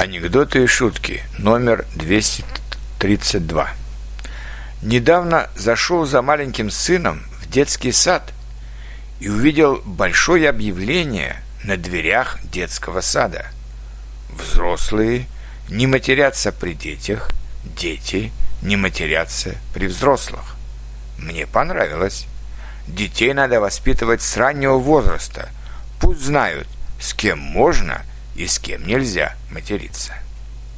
Анекдоты и шутки. Номер 232. Недавно зашел за маленьким сыном в детский сад и увидел большое объявление на дверях детского сада. Взрослые не матерятся при детях, дети не матерятся при взрослых. Мне понравилось. Детей надо воспитывать с раннего возраста. Пусть знают, с кем можно и с кем нельзя материться.